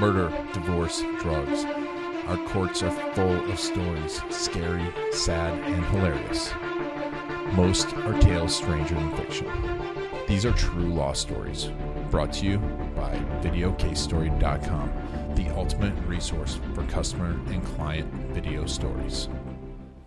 murder, divorce, drugs. Our courts are full of stories, scary, sad, and hilarious. Most are tales stranger than fiction. These are true law stories, brought to you by VideoCaseStory.com, the ultimate resource for customer and client video stories.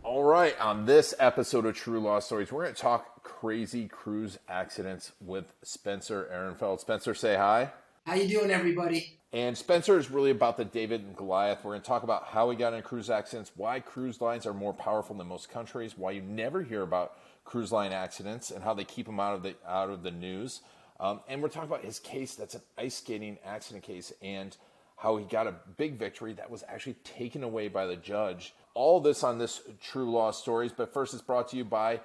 All right, on this episode of True Law Stories, we're going to talk crazy cruise accidents with Spencer Aronfeld. Spencer, say hi. How you doing, everybody? And Spencer is really about the David and Goliath. We're going to talk about how he got in cruise accidents, why cruise lines are more powerful than most countries, why you never hear about cruise line accidents, and how they keep them out of the out of the news. Um, and we're talking about his case that's an ice skating accident case and how he got a big victory that was actually taken away by the judge. All this on this True Law Stories. But first, it's brought to you by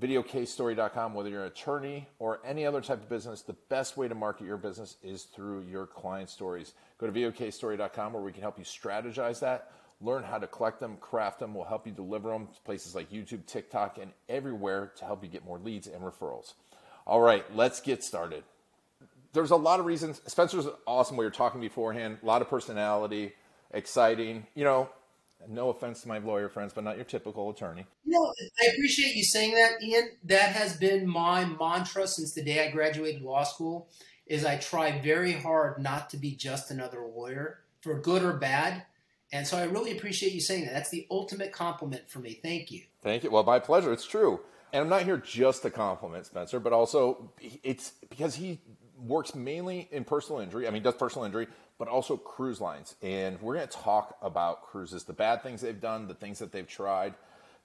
videocasestory.com. Whether you're an attorney or any other type of business, the best way to market your business is through your client stories. Go to videocasestory.com where we can help you strategize that, learn how to collect them, craft them. We'll help you deliver them to places like YouTube, TikTok, and everywhere to help you get more leads and referrals. All right, let's get started. There's a lot of reasons. Spencer's awesome. We were talking beforehand. A lot of personality, exciting. You know, no offense to my lawyer friends, but not your typical attorney. You know, I appreciate you saying that, Ian. That has been my mantra since the day I graduated law school. Is I try very hard not to be just another lawyer, for good or bad. And so I really appreciate you saying that. That's the ultimate compliment for me. Thank you. Thank you. Well, my pleasure. It's true. And I'm not here just to compliment Spencer, but also it's because he works mainly in personal injury. I mean, does personal injury, but also cruise lines. And we're going to talk about cruises, the bad things they've done, the things that they've tried,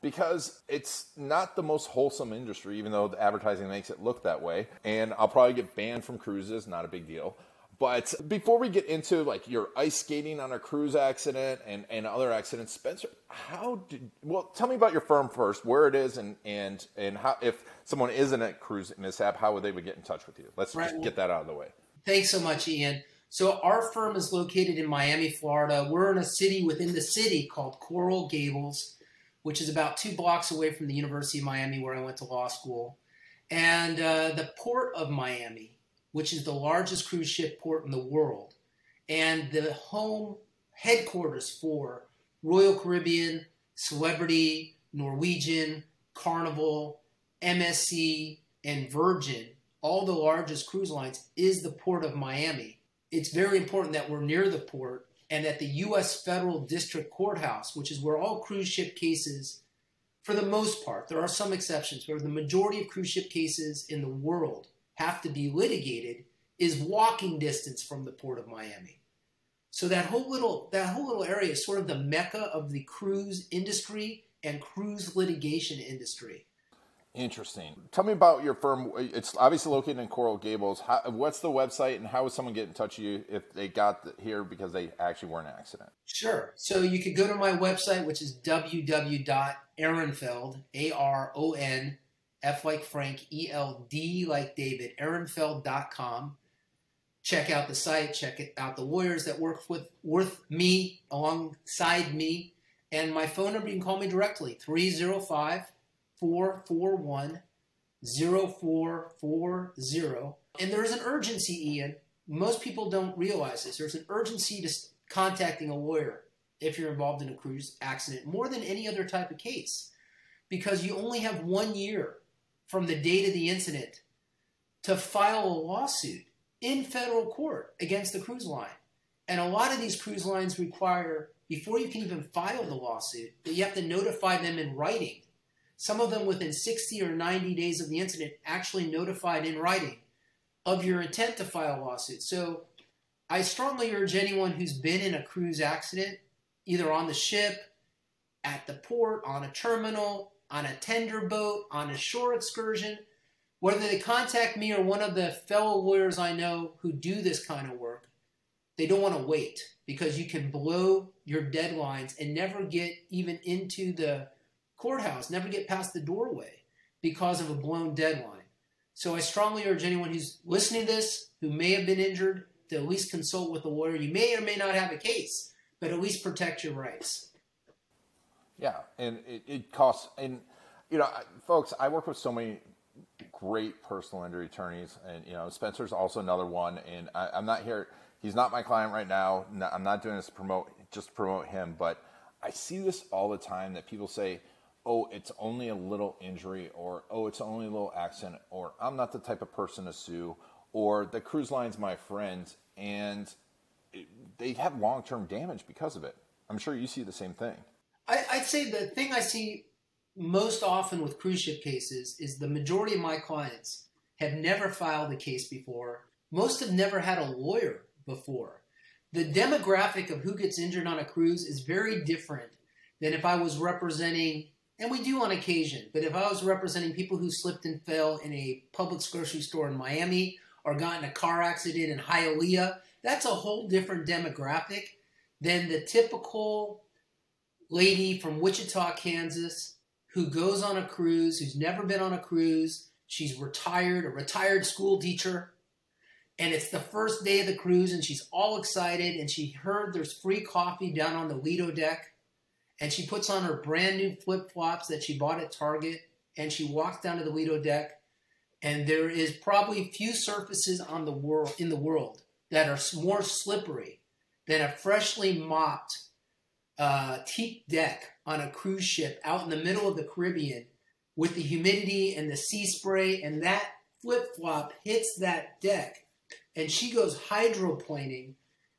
because it's not the most wholesome industry, even though the advertising makes it look that way. And I'll probably get banned from cruises, not a big deal. But before we get into like your ice skating on a cruise accident and, and other accidents, Spencer, how did well tell me about your firm first, where it is and and and how if someone is in a cruise mishap, how would they would get in touch with you? Let's right. just get that out of the way. Thanks so much, Ian. So our firm is located in Miami, Florida. We're in a city within the city called Coral Gables, which is about two blocks away from the University of Miami, where I went to law school. And uh, the port of Miami which is the largest cruise ship port in the world, and the home headquarters for Royal Caribbean, Celebrity, Norwegian, Carnival, MSC, and Virgin, all the largest cruise lines, is the port of Miami. It's very important that we're near the port and that the U.S. Federal District Courthouse, which is where all cruise ship cases, for the most part, there are some exceptions, where the majority of cruise ship cases in the world have to be litigated is walking distance from the port of Miami. So that whole little that whole little area is sort of the mecca of the cruise industry and cruise litigation industry. Interesting. Tell me about your firm. It's obviously located in Coral Gables. How, what's the website, and how would someone get in touch with you if they got here because they actually were in an accident? Sure. So you could go to my website, which is www.aronfeld, A R O N F like Frank, E L D like David, Aronfeld.com. Check out the site, check it out the lawyers that work with with me alongside me. And my phone number, you can call me directly 305 441 0440. And there's an urgency, Ian. Most people don't realize this. There's an urgency to contacting a lawyer if you're involved in a cruise accident more than any other type of case because you only have one year from the date of the incident to file a lawsuit in federal court against the cruise line. And a lot of these cruise lines require, before you can even file the lawsuit, that you have to notify them in writing. Some of them within 60 or 90 days of the incident actually notified in writing of your intent to file a lawsuit. So I strongly urge anyone who's been in a cruise accident, either on the ship, at the port, on a terminal, on a tender boat, on a shore excursion, whether they contact me or one of the fellow lawyers I know who do this kind of work, they don't want to wait because you can blow your deadlines and never get even into the courthouse, never get past the doorway because of a blown deadline. So I strongly urge anyone who's listening to this who may have been injured to at least consult with a lawyer. You may or may not have a case, but at least protect your rights. Yeah, and it, it costs, and you know, folks, I work with so many great personal injury attorneys, and you know, Spencer's also another one. And I, am not here. he's not my client right now. No, I'm not doing this to promote just to promote him, but I see this all the time that people say, "Oh, it's only a little injury," or "Oh, it's only a little accident," or "I'm not the type of person to sue," or "The cruise line's my friend," and it, they have long-term damage because of it. I'm sure you see the same thing. I, I'd say the thing I see most often with cruise ship cases is the majority of my clients have never filed a case before. Most have never had a lawyer before. The demographic of who gets injured on a cruise is very different than if I was representing, and we do on occasion, but if I was representing people who slipped and fell in a Publix grocery store in Miami or got in a car accident in Hialeah, that's a whole different demographic than the typical lady from Wichita, Kansas, who goes on a cruise, who's never been on a cruise. She's retired, a retired school teacher, and it's the first day of the cruise, and she's all excited, and she heard there's free coffee down on the Lido deck, and she puts on her brand new flip flops that she bought at Target, and she walks down to the Lido deck, and there is probably few surfaces on the world in the world that are more slippery than a freshly mopped uh, teak deck on a cruise ship out in the middle of the Caribbean with the humidity and the sea spray, and that flip flop hits that deck, and she goes hydroplaning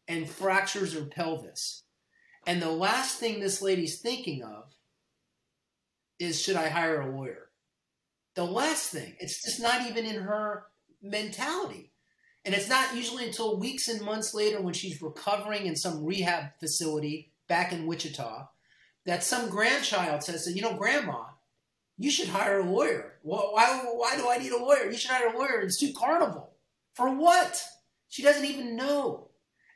and fractures her pelvis. And the last thing this lady's thinking of is should I hire a lawyer? The last thing. It's just not even in her mentality. And it's not usually until weeks and months later when she's recovering in some rehab facility back in Wichita that some grandchild says, you know, Grandma, you should hire a lawyer. Why, why do I need a lawyer? You should hire a lawyer and sue Carnival. For what? She doesn't even know.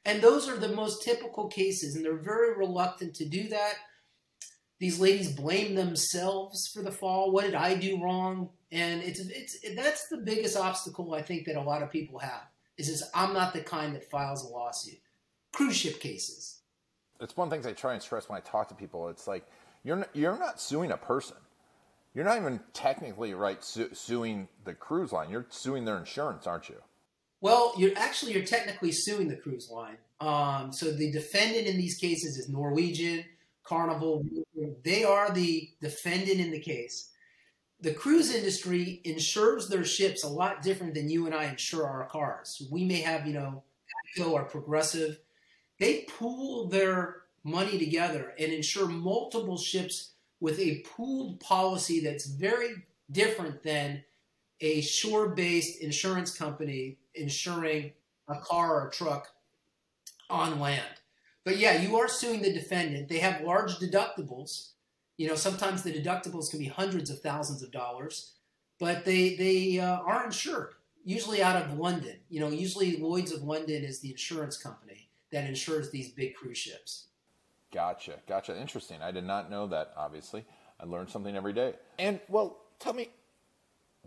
And those are the most typical cases, and they're very reluctant to do that. These ladies blame themselves for the fall. What did I do wrong? And it's it's that's the biggest obstacle I think that a lot of people have. Is this I'm not the kind that files a lawsuit. Cruise ship cases it's one of the things I try and stress when I talk to people. It's like you're not, you're not suing a person. You're not even technically right su- suing the cruise line. You're suing their insurance, aren't you? Well, you're actually you're technically suing the cruise line. Um, so the defendant in these cases is Norwegian, Carnival. They are the defendant in the case. The cruise industry insures their ships a lot different than you and I insure our cars. We may have, you know, GEICO or Progressive they pool their money together and insure multiple ships with a pooled policy that's very different than a shore based insurance company insuring a car or a truck on land. But yeah, you are suing the defendant. They have large deductibles. You know, sometimes the deductibles can be hundreds of thousands of dollars, but they they uh, are insured. Usually out of London. You know, usually Lloyd's of London is the insurance company that insures these big cruise ships. Gotcha, gotcha. Interesting. I did not know that. Obviously, I learn something every day. And well, tell me,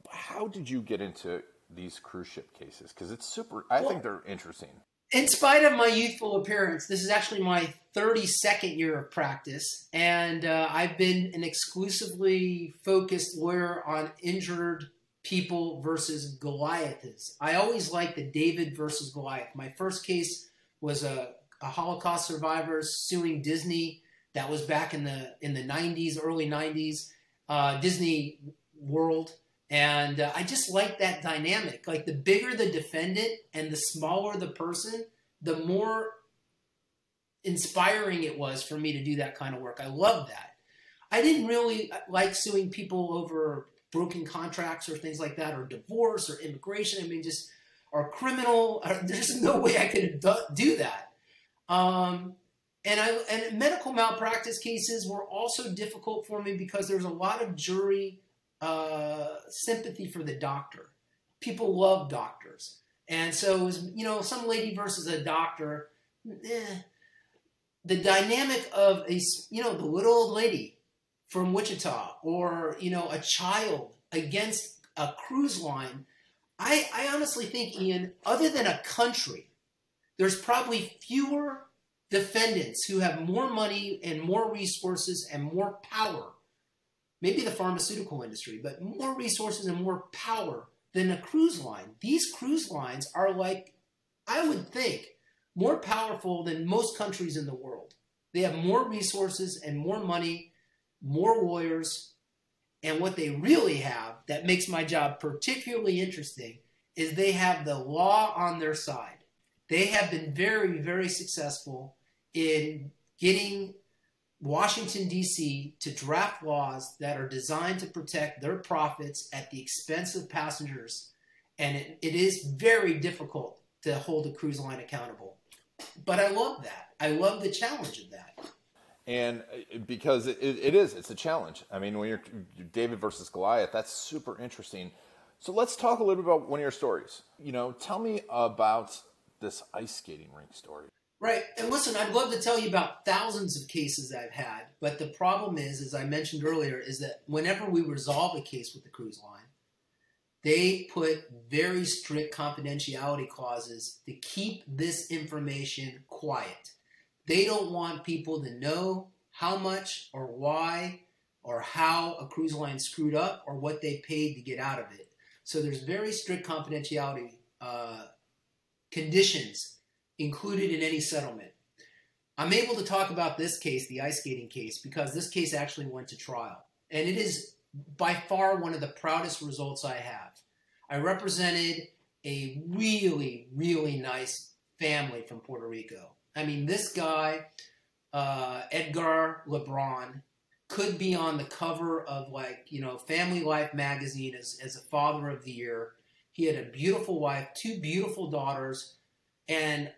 how did you get into these cruise ship cases? Because it's super. I well, think they're interesting. In spite of my youthful appearance, this is actually my 32nd year of practice, and uh, I've been an exclusively focused lawyer on injured people versus Goliaths. I always like the David versus Goliath. My first case was a, a Holocaust survivor suing Disney. That was back in the in the 90s, early 90s, uh, Disney World, and uh, I just like that dynamic. Like the bigger the defendant and the smaller the person, the more inspiring it was for me to do that kind of work. I love that. I didn't really uh, like suing people over broken contracts or things like that, or divorce or immigration. I mean, just or criminal. There's no way I could do that. Um, and I and medical malpractice cases were also difficult for me because there's a lot of jury uh, sympathy for the doctor. People love doctors, and so it was you know some lady versus a doctor. Eh, the dynamic of a you know the little old lady from Wichita or you know a child against a cruise line I, I honestly think, Ian, other than a country, there's probably fewer defendants who have more money and more resources and more power. Maybe the pharmaceutical industry, but more resources and more power than a cruise line. These cruise lines are like, I would think, more powerful than most countries in the world. They have more resources and more money, more lawyers, and what they really have that makes my job particularly interesting is they have the law on their side. They have been very, very successful in getting Washington, D.C. to draft laws that are designed to protect their profits at the expense of passengers. And it, it is very difficult to hold a cruise line accountable. But I love that. I love the challenge of that. And uh, because it, it is, it's a challenge. I mean, when you're David versus Goliath, that's super interesting. So let's talk a little bit about one of your stories. You know, tell me about this ice skating rink story. Right. And listen, I'd love to tell you about thousands of cases I've had, but the problem is, as I mentioned earlier, is that whenever we resolve a case with the cruise line, they put very strict confidentiality clauses to keep this information quiet. They don't want people to know how much or why or how a cruise line screwed up or what they paid to get out of it. So there's very strict confidentiality uh, conditions included in any settlement. I'm able to talk about this case, the ice skating case, because this case actually went to trial. And it is by far one of the proudest results I have. I represented a really, really nice family from Puerto Rico. I mean, this guy, uh, Edgar Lebron, could be on the cover of like, you know, Family Life magazine as, as a father of the year. He had a beautiful wife, two beautiful daughters, and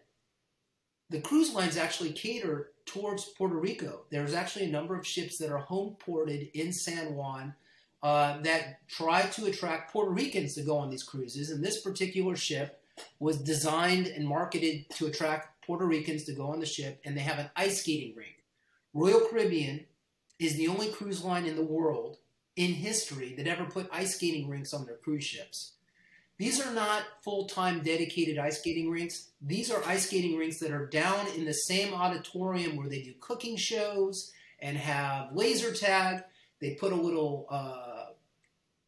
the cruise lines actually cater towards Puerto Rico. There's actually a number of ships that are home ported in San Juan uh, that try to attract Puerto Ricans to go on these cruises. And this particular ship was designed and marketed to attract Puerto Ricans to go on the ship, and they have an ice skating rink. Royal Caribbean is the only cruise line in the world in history that ever put ice skating rinks on their cruise ships. These are not full time dedicated ice skating rinks. These are ice skating rinks that are down in the same auditorium where they do cooking shows and have laser tag. They put a little uh,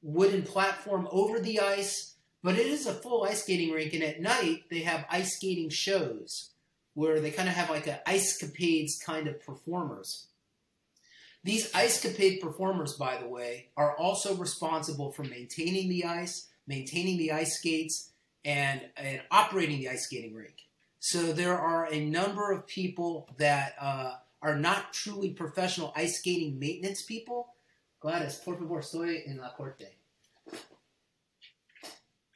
wooden platform over the ice, but it is a full ice skating rink. And at night, they have ice skating shows where they kind of have like a ice capades kind of performers. These ice capade performers, by the way, are also responsible for maintaining the ice maintaining the ice skates, and, and operating the ice skating rink. So there are a number of people that uh, are not truly professional ice skating maintenance people. Gladys, por favor, en la corte.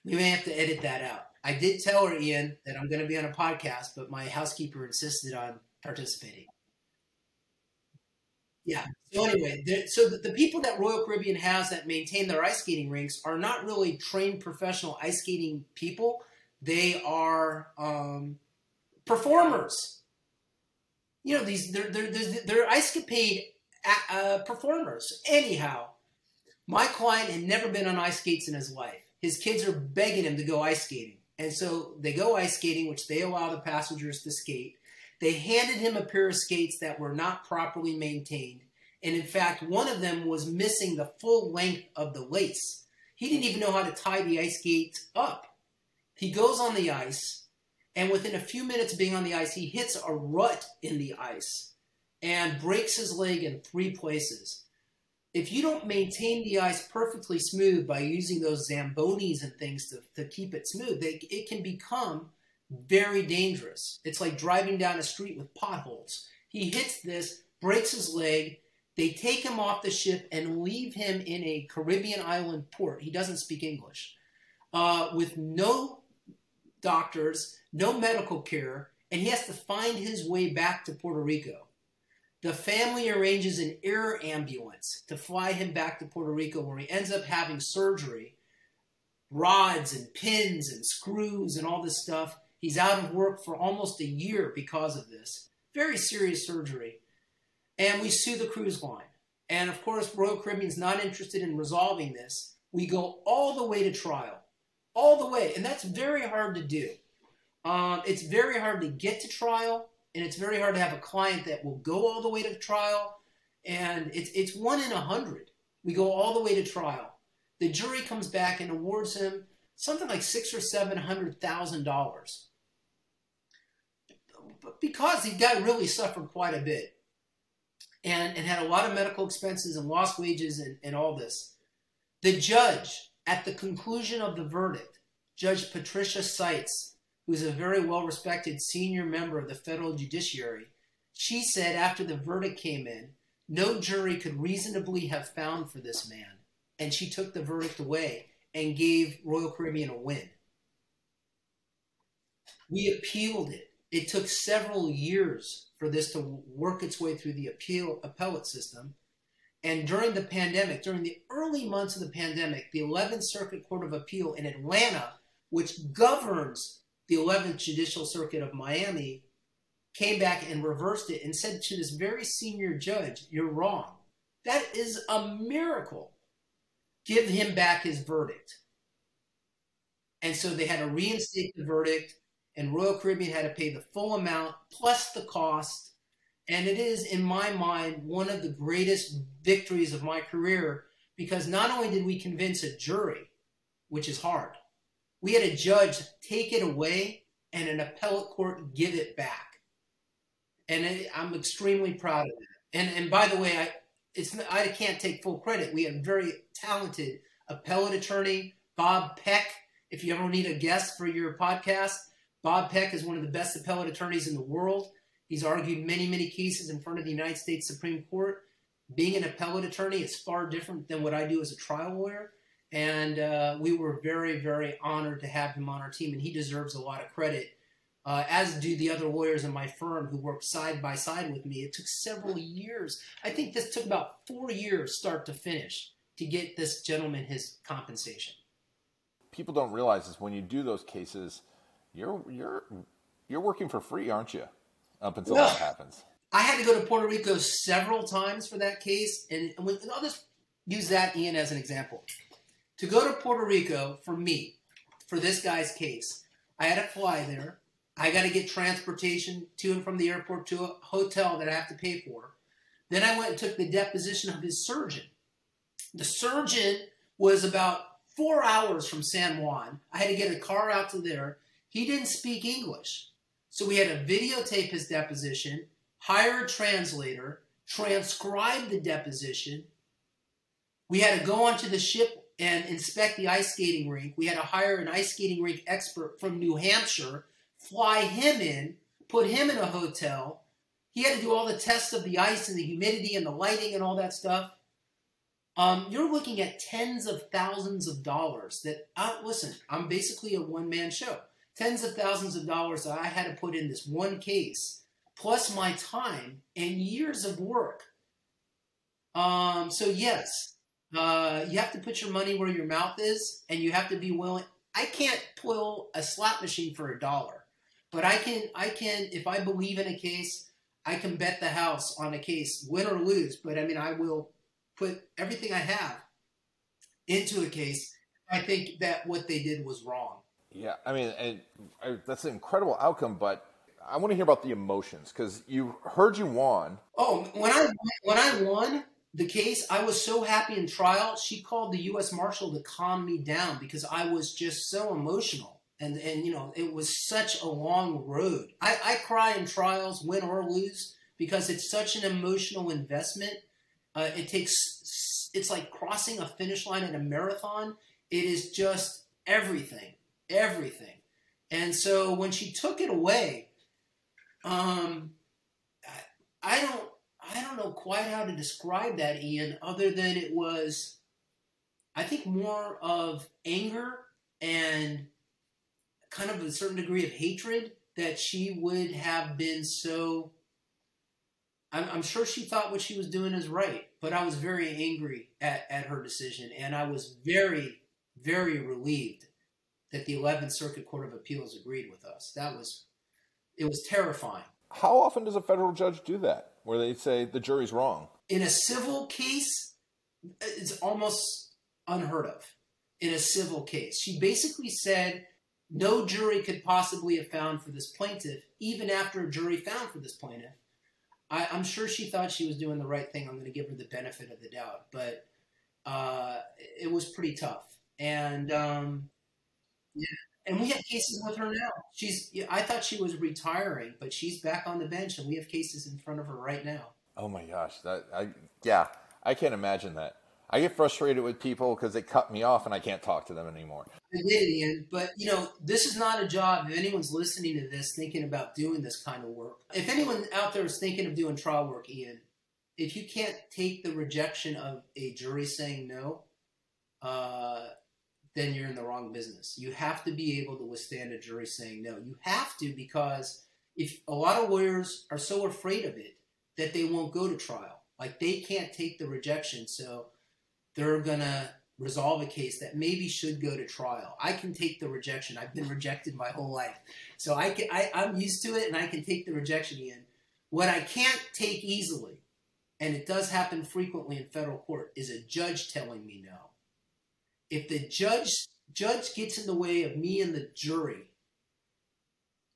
We may have to edit that out. I did tell her, Ian, that I'm going to be on a podcast, but my housekeeper insisted on participating. Yeah. So anyway, so the, the, people that Royal Caribbean has that maintain their ice skating rinks are not really trained professional ice skating people. They are um, performers. You know, these they're they're they're, they're ice capade uh, performers. Anyhow, my client had never been on ice skates in his life. His kids are begging him to go ice skating, and so they go ice skating, which they allow the passengers to skate. They handed him a pair of skates that were not properly maintained. And in fact, one of them was missing the full length of the lace. He didn't even know how to tie the ice skates up. He goes on the ice, and within a few minutes of being on the ice, he hits a rut in the ice and breaks his leg in three places. If you don't maintain the ice perfectly smooth by using those Zambonis and things to, to keep it smooth, they, it can become very dangerous. It's like driving down a street with potholes. He hits this, breaks his leg. They take him off the ship and leave him in a Caribbean island port. He doesn't speak English. Uh, with no doctors, no medical care, and he has to find his way back to Puerto Rico. The family arranges an air ambulance to fly him back to Puerto Rico, where he ends up having surgery rods and pins and screws and all this stuff. He's out of work for almost a year because of this. Very serious surgery. And we sue the cruise line. And of course, Royal Caribbean's not interested in resolving this. We go all the way to trial. All the way. And that's very hard to do. Um, it's very hard to get to trial. And it's very hard to have a client that will go all the way to trial. And it's, it's one in a hundred. We go all the way to trial. The jury comes back and awards him something like six or seven hundred thousand dollars but because the guy really suffered quite a bit and, and had a lot of medical expenses and lost wages and, and all this, the judge, at the conclusion of the verdict, Judge Patricia Seitz, who's a very well respected senior member of the federal judiciary, she said after the verdict came in, no jury could reasonably have found for this man. And she took the verdict away and gave Royal Caribbean a win. We appealed it. It took several years for this to work its way through the appeal appellate system. And during the pandemic, during the early months of the pandemic, the 11th Circuit Court of Appeal in Atlanta, which governs the 11th Judicial Circuit of Miami, came back and reversed it and said to this very senior judge, You're wrong. That is a miracle. Give him back his verdict. And so they had to reinstate the verdict, and Royal Caribbean had to pay the full amount plus the cost. And it is, in my mind, one of the greatest victories of my career because not only did we convince a jury, which is hard, we had a judge take it away and an appellate court give it back and I'm extremely proud of that. And and by the way, I it's I can't take full credit. We have a very talented appellate attorney Bob Peck. If you ever need a guest for your podcast, Bob Peck is one of the best appellate attorneys in the world. He's argued many many cases in front of the United States Supreme Court. Being an appellate attorney is far different than what I do as a trial lawyer. And uh, we were very, very honored to have him on our team, and he deserves a lot of credit uh, as do the other lawyers in my firm who work side by side with me. It took several years. I think this took about four years, start to finish, to get this gentleman his compensation. People don't realize this when you do those cases, you're you're you're working for free, aren't you? Up until that happens. I had to go to Puerto Rico several times for that case, and, and I'll just use that Ian as an example. To go to Puerto Rico for me, for this guy's case, I had to fly there. I got to get transportation to and from the airport to a hotel that I have to pay for. Then I went and took the deposition of his surgeon. The surgeon was about four hours from San Juan. I had to get a car out to there. He didn't speak English. So we had to videotape his deposition, hire a translator, transcribe the deposition. We had to go onto the ship and inspect the ice skating rink. We had to hire an ice skating rink expert from New Hampshire fly him in, put him in a hotel. He had to do all the tests of the ice and the humidity and the lighting and all that stuff. Um, you're looking at tens of thousands of dollars that, uh, listen, I'm basically a one man show. Tens of thousands of dollars that I had to put in this one case, plus my time and years of work. Um, so, yes, uh, you have to put your money where your mouth is, and you have to be willing. I can't pull a slot machine for a dollar. But I can, I can, if I believe in a case, I can bet the house on a case, win or lose. But I mean, I will put everything I have into a case. I think that what they did was wrong. Yeah, I mean, and, uh, that's an incredible outcome. But I want to hear about the emotions because you heard you won. Oh, when I when I won the case, I was so happy in trial. She called the U.S. Marshal to calm me down because I was just so emotional and and you know it was such a long road. I, I cry in trials, win or lose, because it's such an emotional investment. Uh, it takes it's like crossing a finish line in a marathon. It is just everything, everything. And so when she took it away, um, I, don't I don't know quite how to describe that, Ian, other than it was, I think, more of anger and kind of a certain degree of hatred that she would have been so. I'm, I'm, sure she thought what she was doing is right, but I was very angry at, at her decision, and I was very, very relieved that the 11th Circuit Court of Appeals agreed with us. That was, it was terrifying. How often does a federal judge do that, where they say the jury's wrong? In a civil case, it's almost unheard of. In a civil case, she basically said no jury could possibly have found for this plaintiff, even after a jury found for this plaintiff. I, am sure she thought she was doing the right thing. I'm going to give her the benefit of the doubt, but uh, it was pretty tough. And um, yeah, And we have cases with her now. She's. I thought she was retiring, but she's back on the bench, and we have cases in front of her right now. Oh my gosh, that I yeah, I can't imagine that. I get frustrated with people because they cut me off and I can't talk to them anymore. I did, Ian. But you know, this is not a job. If anyone's listening to this, thinking about doing this kind of work, if anyone out there is thinking of doing trial work, Ian, if you can't take the rejection of a jury saying no, uh, then you're in the wrong business. You have to be able to withstand a jury saying no. You have to because if a lot of lawyers are so afraid of it that they won't go to trial, like they can't take the rejection, so they're gonna resolve a case that maybe should go to trial. I can take the rejection. I've been rejected my whole life, so I can. I, I'm used to it, and I can take the rejection in. What I can't take easily, and it does happen frequently in federal court, is a judge telling me no. If the judge judge gets in the way of me and the jury,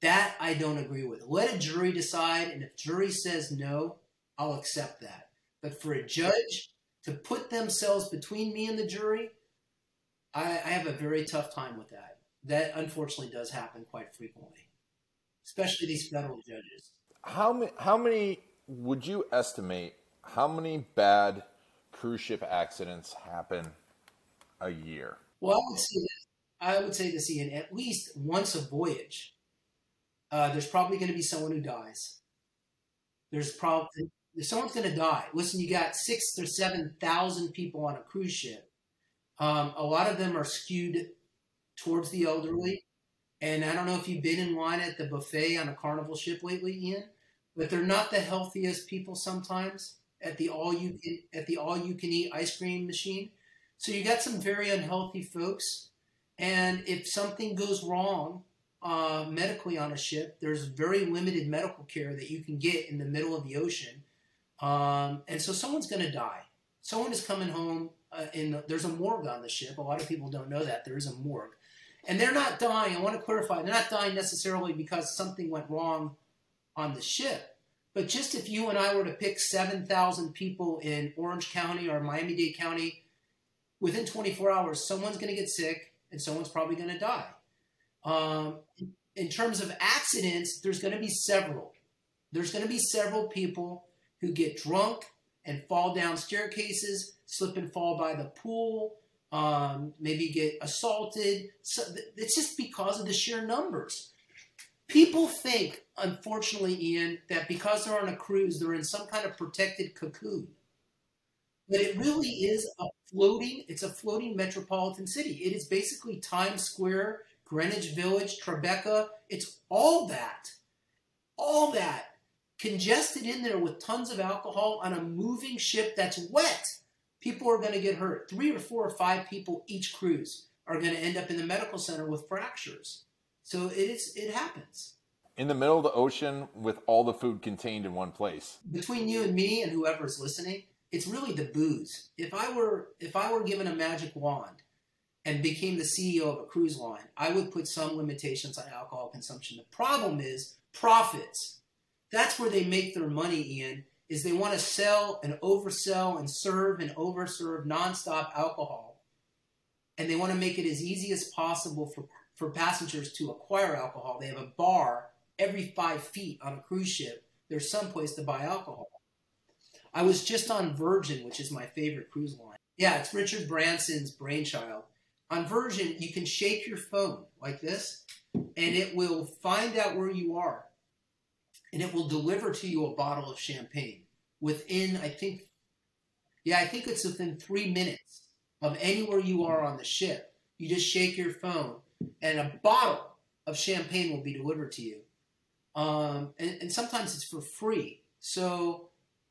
that I don't agree with. Let a jury decide, and if jury says no, I'll accept that. But for a judge to put themselves between me and the jury, I, I have a very tough time with that. That unfortunately does happen quite frequently, especially these federal judges. How many? How many would you estimate? How many bad cruise ship accidents happen a year? Well, I would say this. I would say this, Ian. At least once a voyage, uh, there's probably going to be someone who dies. There's probably someone's going to die. Listen, you got six or seven thousand people on a cruise ship. Um, a lot of them are skewed towards the elderly. And I don't know if you've been in line at the buffet on a carnival ship lately, Ian, but they're not the healthiest people sometimes at the all you at the all you can eat ice cream machine. So you got some very unhealthy folks. And if something goes wrong uh, medically on a ship, there's very limited medical care that you can get in the middle of the ocean. Um, and so someone's going to die. Someone is coming home. Uh, in the, there's a morgue on the ship. A lot of people don't know that there is a morgue, and they're not dying. I want to clarify: they're not dying necessarily because something went wrong on the ship, but just if you and I were to pick seven thousand people in Orange County or Miami-Dade County, within 24 hours, someone's going to get sick and someone's probably going to die. Um, in terms of accidents, there's going to be several. There's going to be several people who get drunk and fall down staircases, slip and fall by the pool, um, maybe get assaulted. So it's just because of the sheer numbers. People think, unfortunately, Ian, that because they're on a cruise, they're in some kind of protected cocoon. But it really is a floating, it's a floating metropolitan city. It is basically Times Square, Greenwich Village, Tribeca. It's all that. All that congested in there with tons of alcohol on a moving ship that's wet, people are going to get hurt. Three or four or five people each cruise are going to end up in the medical center with fractures. So it is it happens. In the middle of the ocean with all the food contained in one place. Between you and me and whoever's listening, it's really the booze. If I were if I were given a magic wand and became the CEO of a cruise line, I would put some limitations on alcohol consumption. The problem is profits that's where they make their money, Ian, is they want to sell and oversell and serve and overserve nonstop alcohol. And they want to make it as easy as possible for, for passengers to acquire alcohol. They have a bar every five feet on a cruise ship. There's some place to buy alcohol. I was just on Virgin, which is my favorite cruise line. Yeah, it's Richard Branson's brainchild. On Virgin, you can shake your phone like this, and it will find out where you are and it will deliver to you a bottle of champagne within, I think, yeah, I think it's within three minutes of anywhere you are on the ship. You just shake your phone, and a bottle of champagne will be delivered to you. Um, and, and, sometimes it's for free. So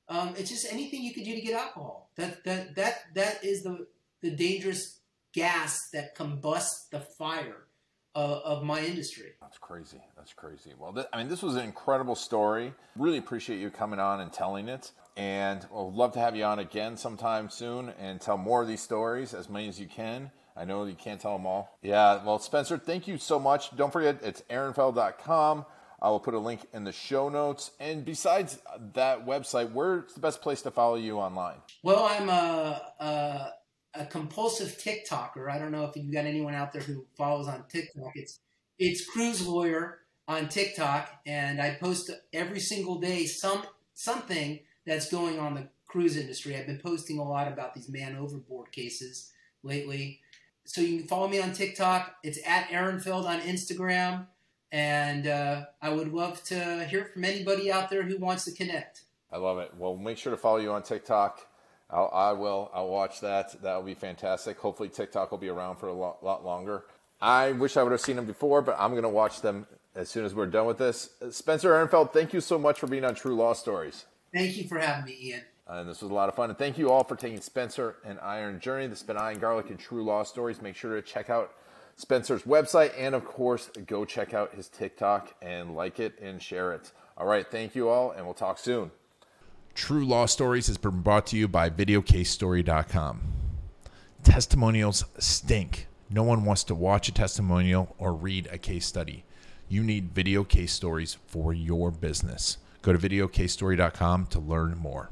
um, it's just anything you could do to get alcohol. That that that that is the the dangerous gas that combusts the fire uh, of my industry. That's crazy. That's crazy. Well, th- I mean, this was an incredible story. Really appreciate you coming on and telling it. And we'll love to have you on again sometime soon and tell more of these stories, as many as you can. I know you can't tell them all. Yeah, well, Spencer, thank you so much. Don't forget, it's aronfeld.com. I will put a link in the show notes. And besides that website, where's the best place to follow you online? Well, I'm a, a a compulsive TikToker. I don't know if you've got anyone out there who follows on TikTok. It's It's Cruise Lawyer on TikTok, and I post every single day some something that's going on the cruise industry. I've been posting a lot about these man overboard cases lately. So you can follow me on TikTok. It's at Aronfeld on Instagram. And uh, I would love to hear from anybody out there who wants to connect. I love it. Well, make sure to follow you on TikTok. I'll, I will. I'll watch that. That'll be fantastic. Hopefully, TikTok will be around for a lot, lot longer. I wish I would have seen them before, but I'm going to watch them as soon as we're done with this. Spencer Aronfeld, thank you so much for being on True Law Stories. Thank you for having me, Ian. And this was a lot of fun. And thank you all for taking Spencer and Iron Journey. This has been Ian Garlic and True Law Stories. Make sure to check out Spencer's website and, of course, go check out his TikTok and like it and share it. All right. Thank you all, and we'll talk soon. True Law Stories has been brought to you by VideoCaseStory.com. Testimonials stink. No one wants to watch a testimonial or read a case study. You need video case stories for your business. Go to VideoCaseStory.com to learn more.